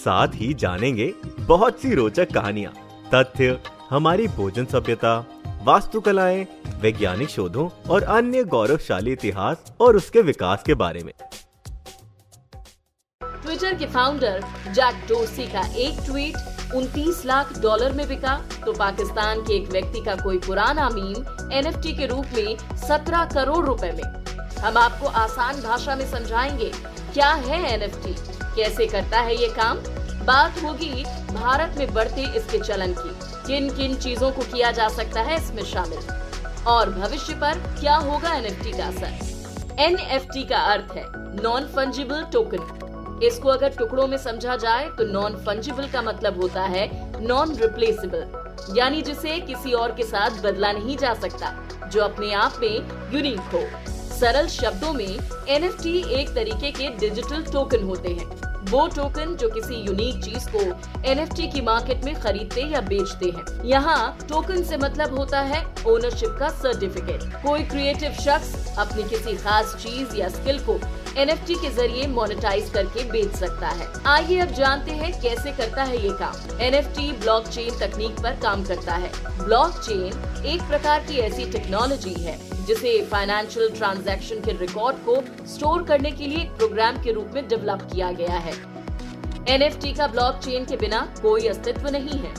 साथ ही जानेंगे बहुत सी रोचक कहानियाँ, तथ्य, हमारी भोजन सभ्यता, वास्तुकलाएँ, वैज्ञानिक शोधों और अन्य गौरवशाली इतिहास और उसके विकास के बारे में। ट्विटर के फाउंडर जैक डोसी का एक ट्वीट 29 लाख डॉलर में बिका तो पाकिस्तान के एक व्यक्ति का कोई पुराना मीम एनएफटी के रूप में 17 करोड़ रुपए में। हम आपको आसान भाषा में समझाएँगे, क्या है एनएफटी कैसे करता है ये काम? बात होगी भारत में बढ़ते इसके चलन की। किन किन चीज़ों को किया जा सकता है इसमें शामिल। और भविष्य पर क्या होगा एनएफटी का असर? एनएफटी का अर्थ है नॉन फंजिबल टोकन इसको अगर टुकड़ों में समझा जाए तो नॉन फंजिबल का मतलब होता है नॉन रिप्लेसेबल यानी जिसे किसी और के साथ बदला नहीं जा सकता, जो अपने आप में यूनिक हो। सरल शब्दों में एनएफटी एक तरीके के डिजिटल टोकन होते हैं। वो टोकन जो किसी यूनिक चीज़ को एनएफटी की मार्केट में खरीदते या बेचते हैं। यहाँ टोकन से मतलब होता है ओनरशिप का सर्टिफिकेट कोई क्रिएटिव शख्स अपनी किसी खास चीज़ या स्किल को एनएफटी के ज़रिए मोनेटाइज करके बेच सकता है। आइए अब जानते हैं कैसे करता है ये काम। एन एफ़ ब्लॉकचेन तकनीक पर काम करता है। ब्लॉकचेन एक प्रकार की ऐसी टेक्नोलॉजी है जिसे फाइनेंशियल ट्रांजैक्शन के रिकॉर्ड को स्टोर करने के लिए एक प्रोग्राम के रूप में डेवलप किया गया है। एनएफटी का ब्लॉकचेन के बिना कोई अस्तित्व नहीं है।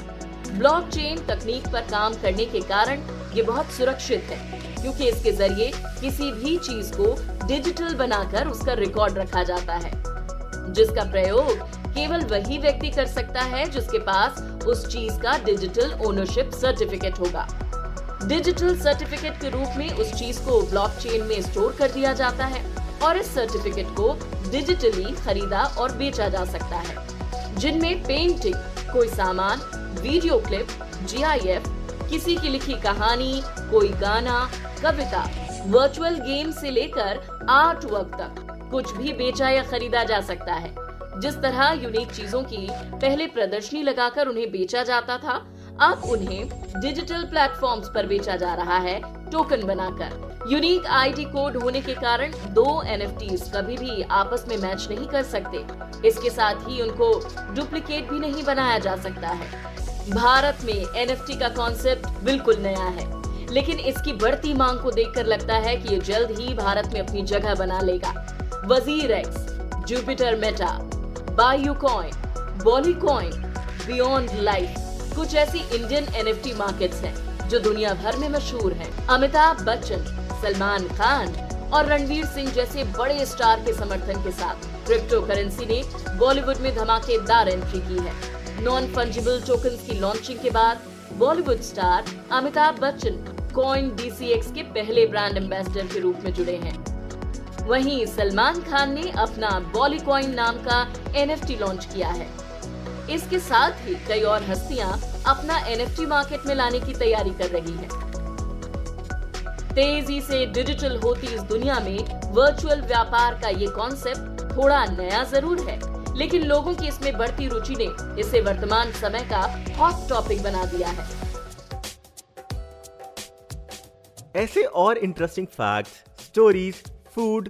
ब्लॉकचेन तकनीक पर काम करने के कारण ये बहुत सुरक्षित है, क्योंकि इसके ज़रिए किसी भी चीज़ को डिजिटल बनाकर उसका रिकॉर्ड रखा जाता है, जिसका प्रयोग केवल वही व्यक्ति कर सकता है जिसके पास उस चीज़ का डिजिटल ओनरशिप सर्टिफिकेट होगा। डिजिटल सर्टिफिकेट के रूप में उस चीज़ को ब्लॉकचेन में स्टोर कर दिया जाता है और इस सर्टिफिकेट को डिजिटली खरीदा और बेचा जा सकता है, जिनमें पेंटिंग कोई सामान वीडियो क्लिप जीआईएफ किसी की लिखी कहानी, कोई गाना, कविता वर्चुअल गेम से लेकर आर्ट वर्क तक कुछ भी बेचा या खरीदा जा सकता है। जिस तरह यूनिक चीज़ों की पहले प्रदर्शनी लगाकर उन्हें बेचा जाता था अब उन्हें डिजिटल प्लेटफॉर्म्स पर बेचा जा रहा है टोकन बनाकर। यूनिक आईडी कोड होने के कारण दो एनएफटी कभी भी आपस में मैच नहीं कर सकते। इसके साथ ही उनको डुप्लीकेट भी नहीं बनाया जा सकता है। भारत में एनएफटी का कॉन्सेप्ट बिल्कुल नया है। लेकिन इसकी बढ़ती मांग को देखकर लगता है कि ये जल्द ही भारत में अपनी जगह बना लेगा। वज़ीर एक्स जुपिटर मेटा बायू कॉइन बॉली कॉइन बियॉन्ड लाइफ कुछ ऐसी इंडियन एनएफटी मार्केट्स हैं, जो दुनिया भर में मशहूर हैं। अमिताभ बच्चन, सलमान खान और रणवीर सिंह जैसे बड़े स्टार के समर्थन के साथ क्रिप्टो करेंसी ने बॉलीवुड में धमाकेदार एंट्री की है। नॉन फंजिबल टोकन की लॉन्चिंग के बाद Bollywood star Amitabh Bachchan coin DCX के पहले ब्रांड एम्बेसडर के रूप में जुड़े हैं। वहीं सलमान खान ने अपना बॉलीकॉइन नाम का एनएफटी लॉन्च किया है। इसके साथ ही कई और हस्तियाँ अपना एनएफटी मार्केट में लाने की तैयारी कर रही हैं। तेज़ी से डिजिटल होती इस दुनिया में वर्चुअल व्यापार का ये कॉन्सेप्ट थोड़ा नया ज़रूर है लेकिन लोगों की इसमें बढ़ती रुचि ने इसे वर्तमान समय का हॉट टॉपिक बना दिया है ऐसे और interesting facts, stories food